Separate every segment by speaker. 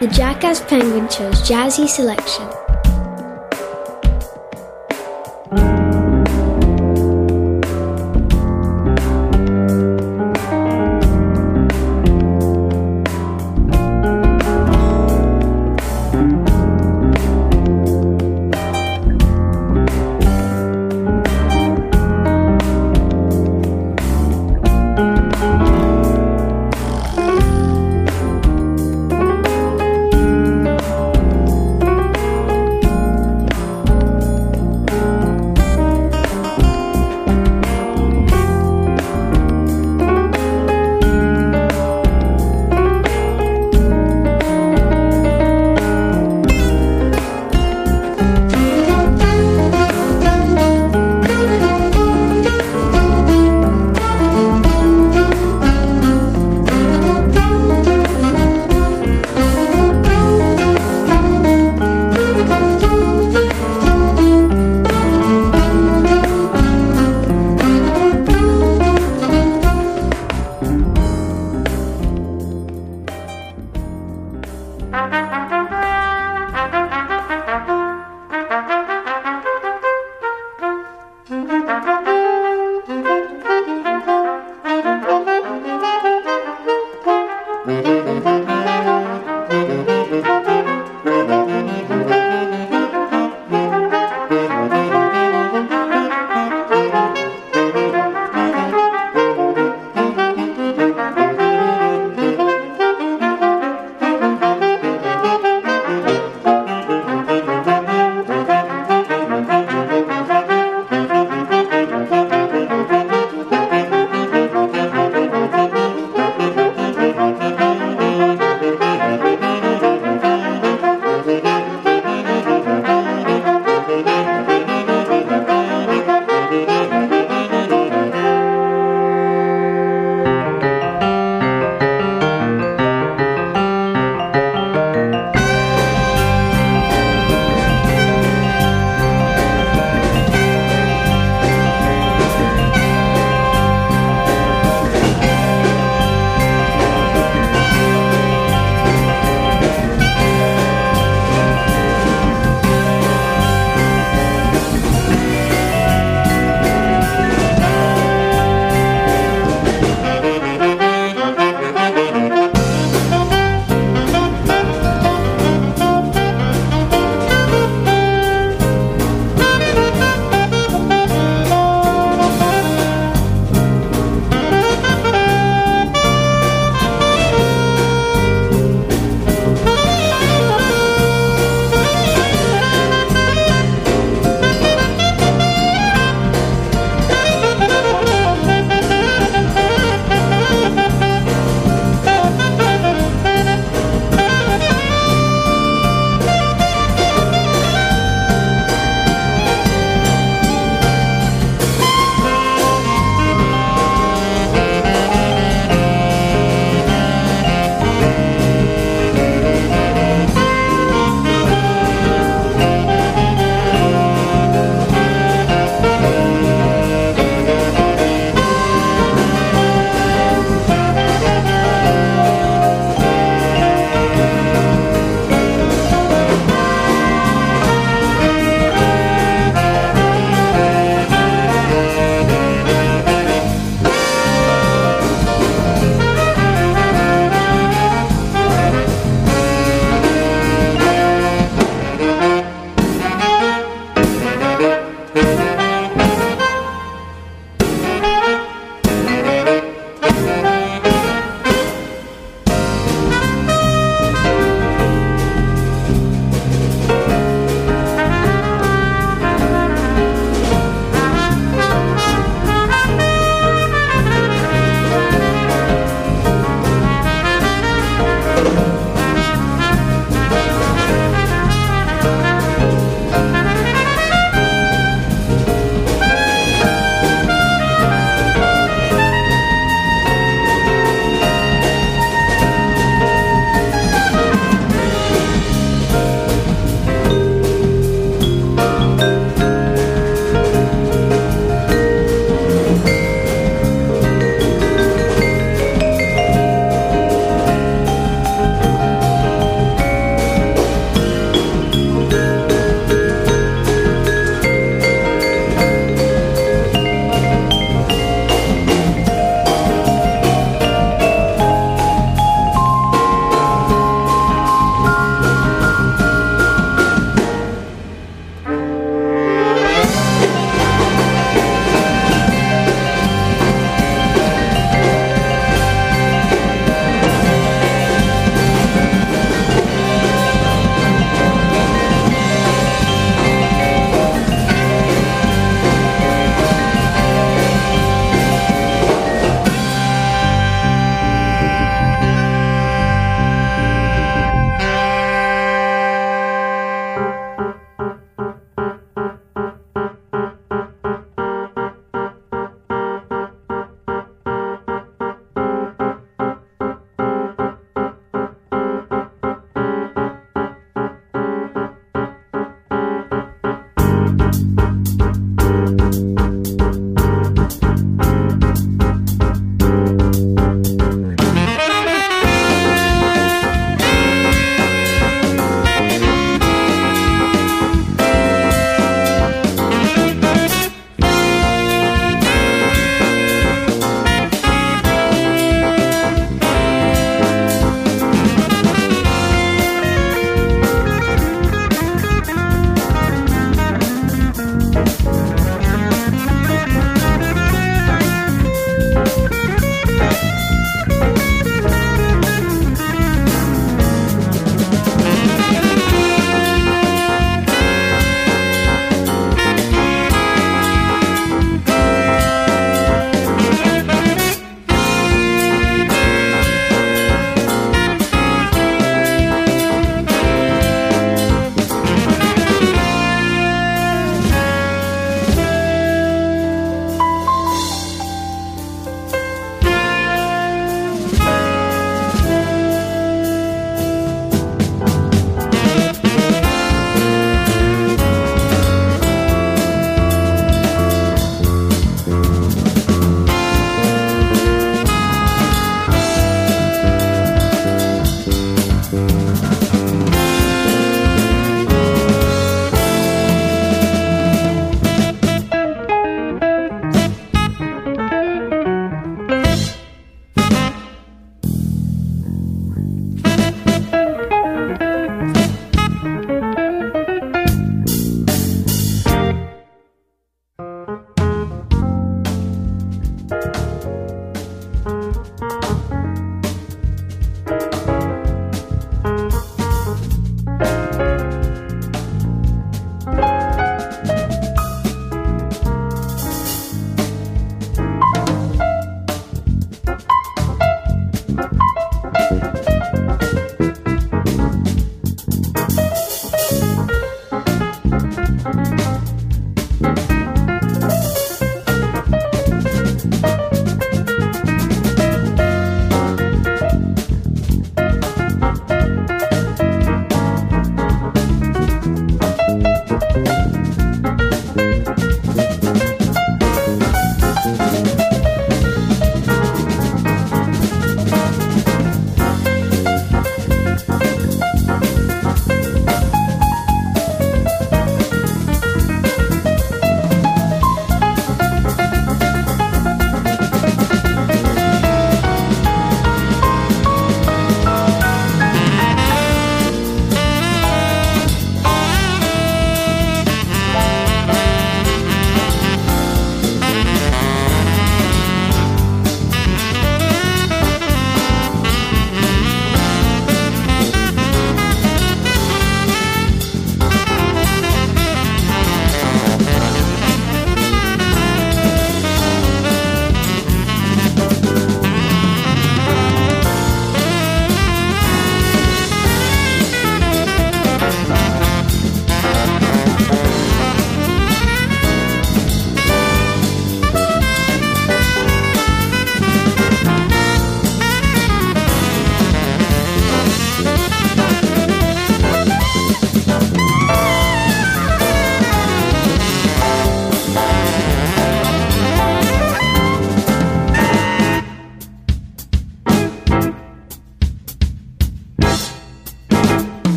Speaker 1: The Jackass Penguin Show's jazzy selection.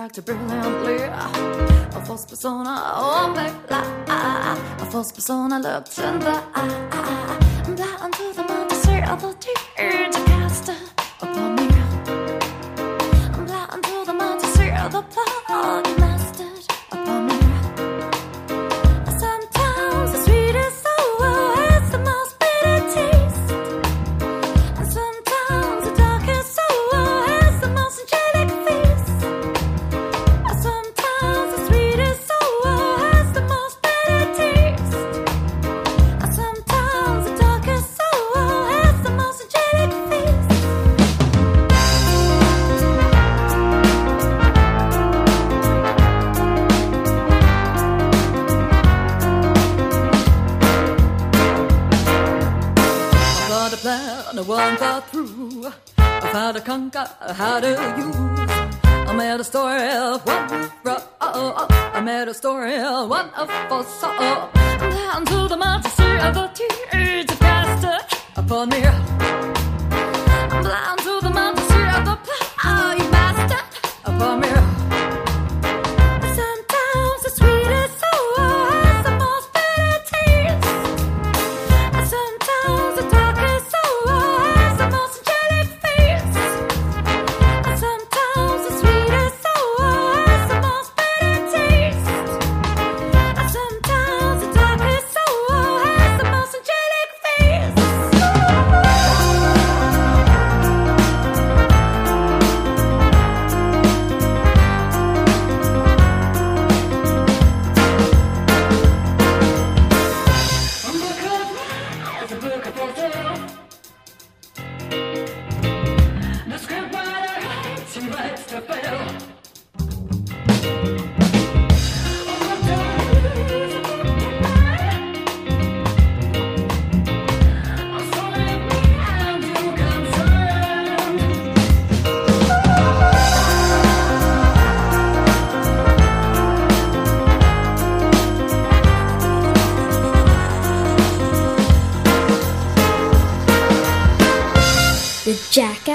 Speaker 2: start to brilliantly. A false persona, oh my life, A false persona looked in the eye. for me.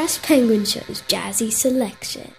Speaker 1: Penguin Show's Jazzy Selection.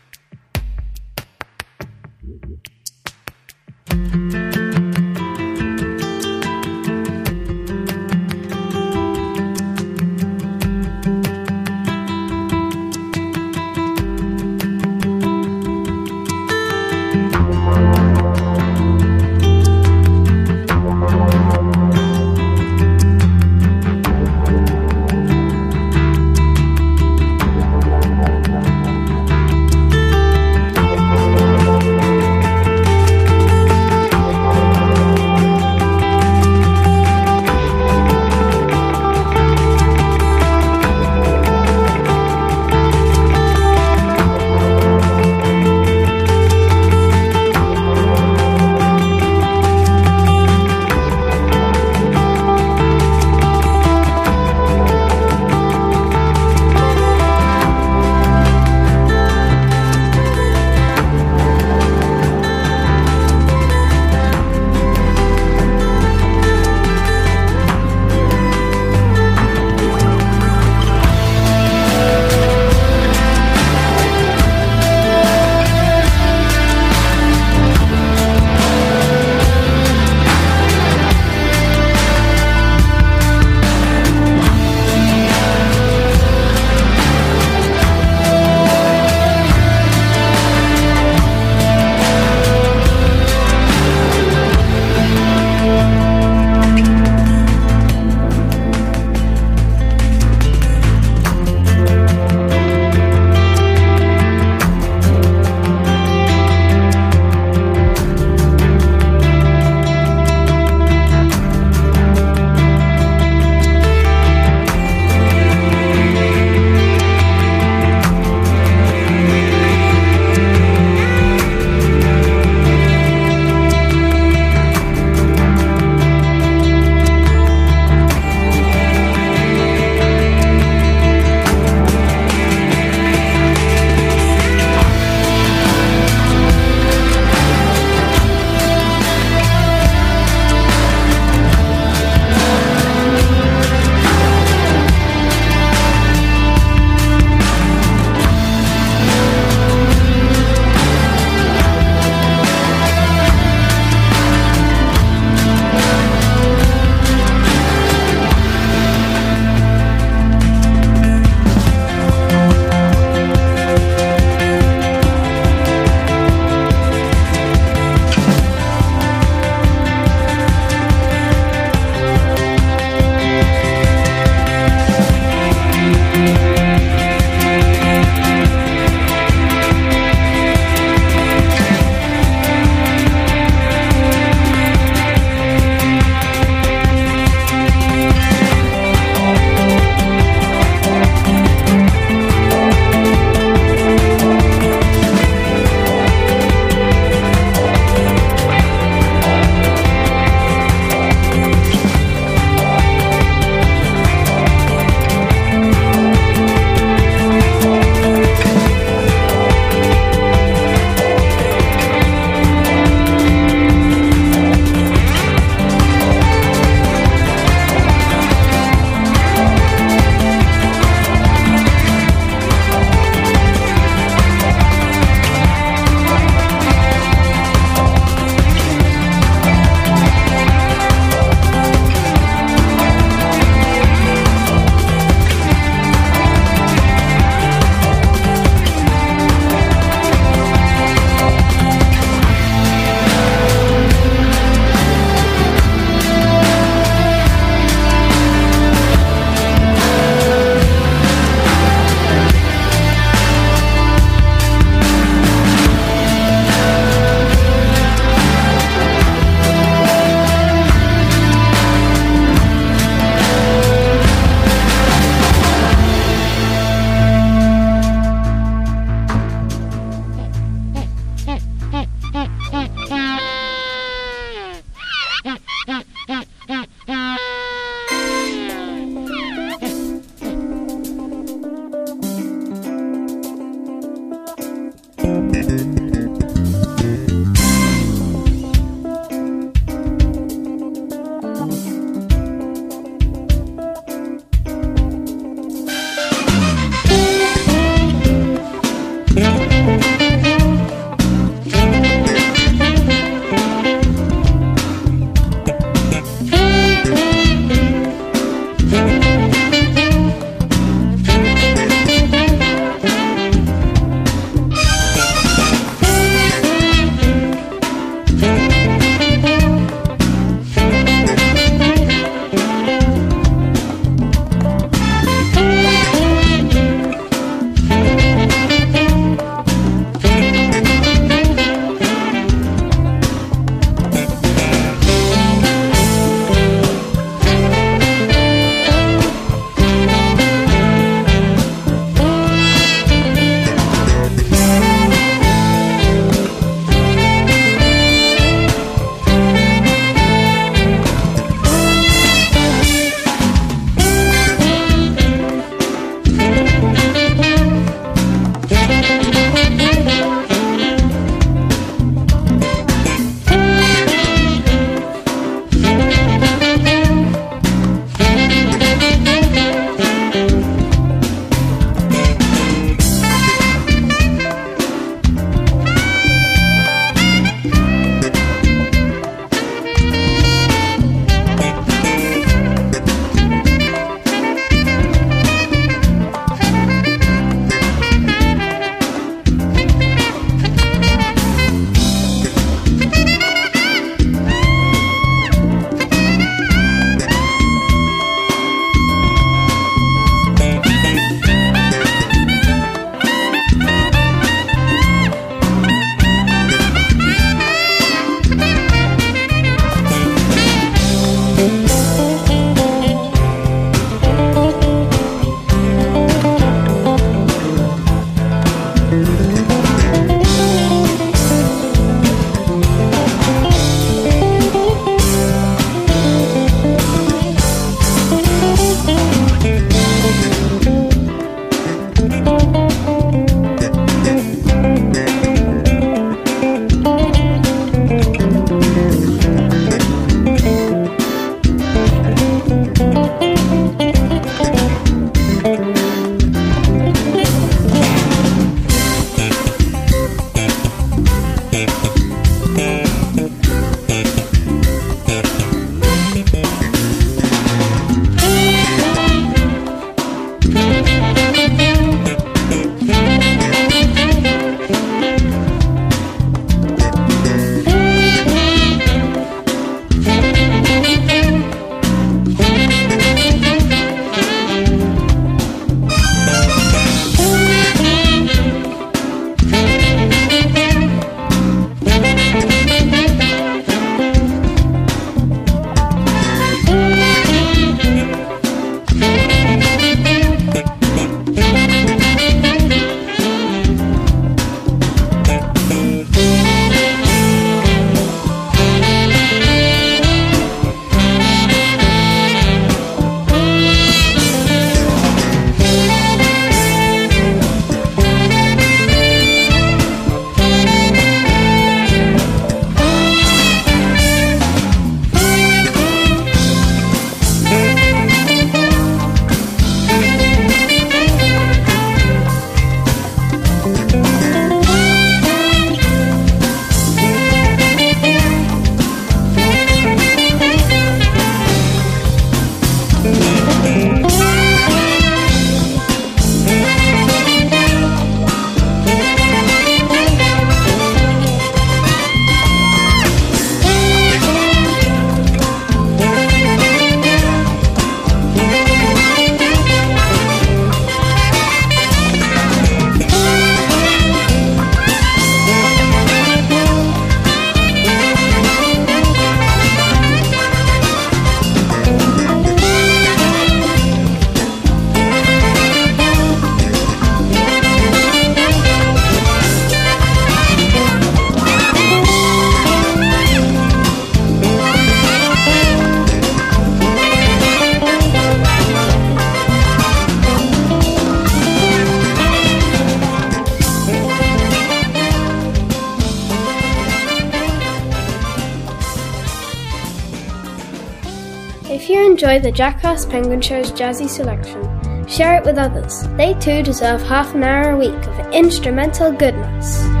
Speaker 1: If you enjoy the Jackass Penguin Show's jazzy selection, share it with others. They too deserve half an hour a week of instrumental goodness.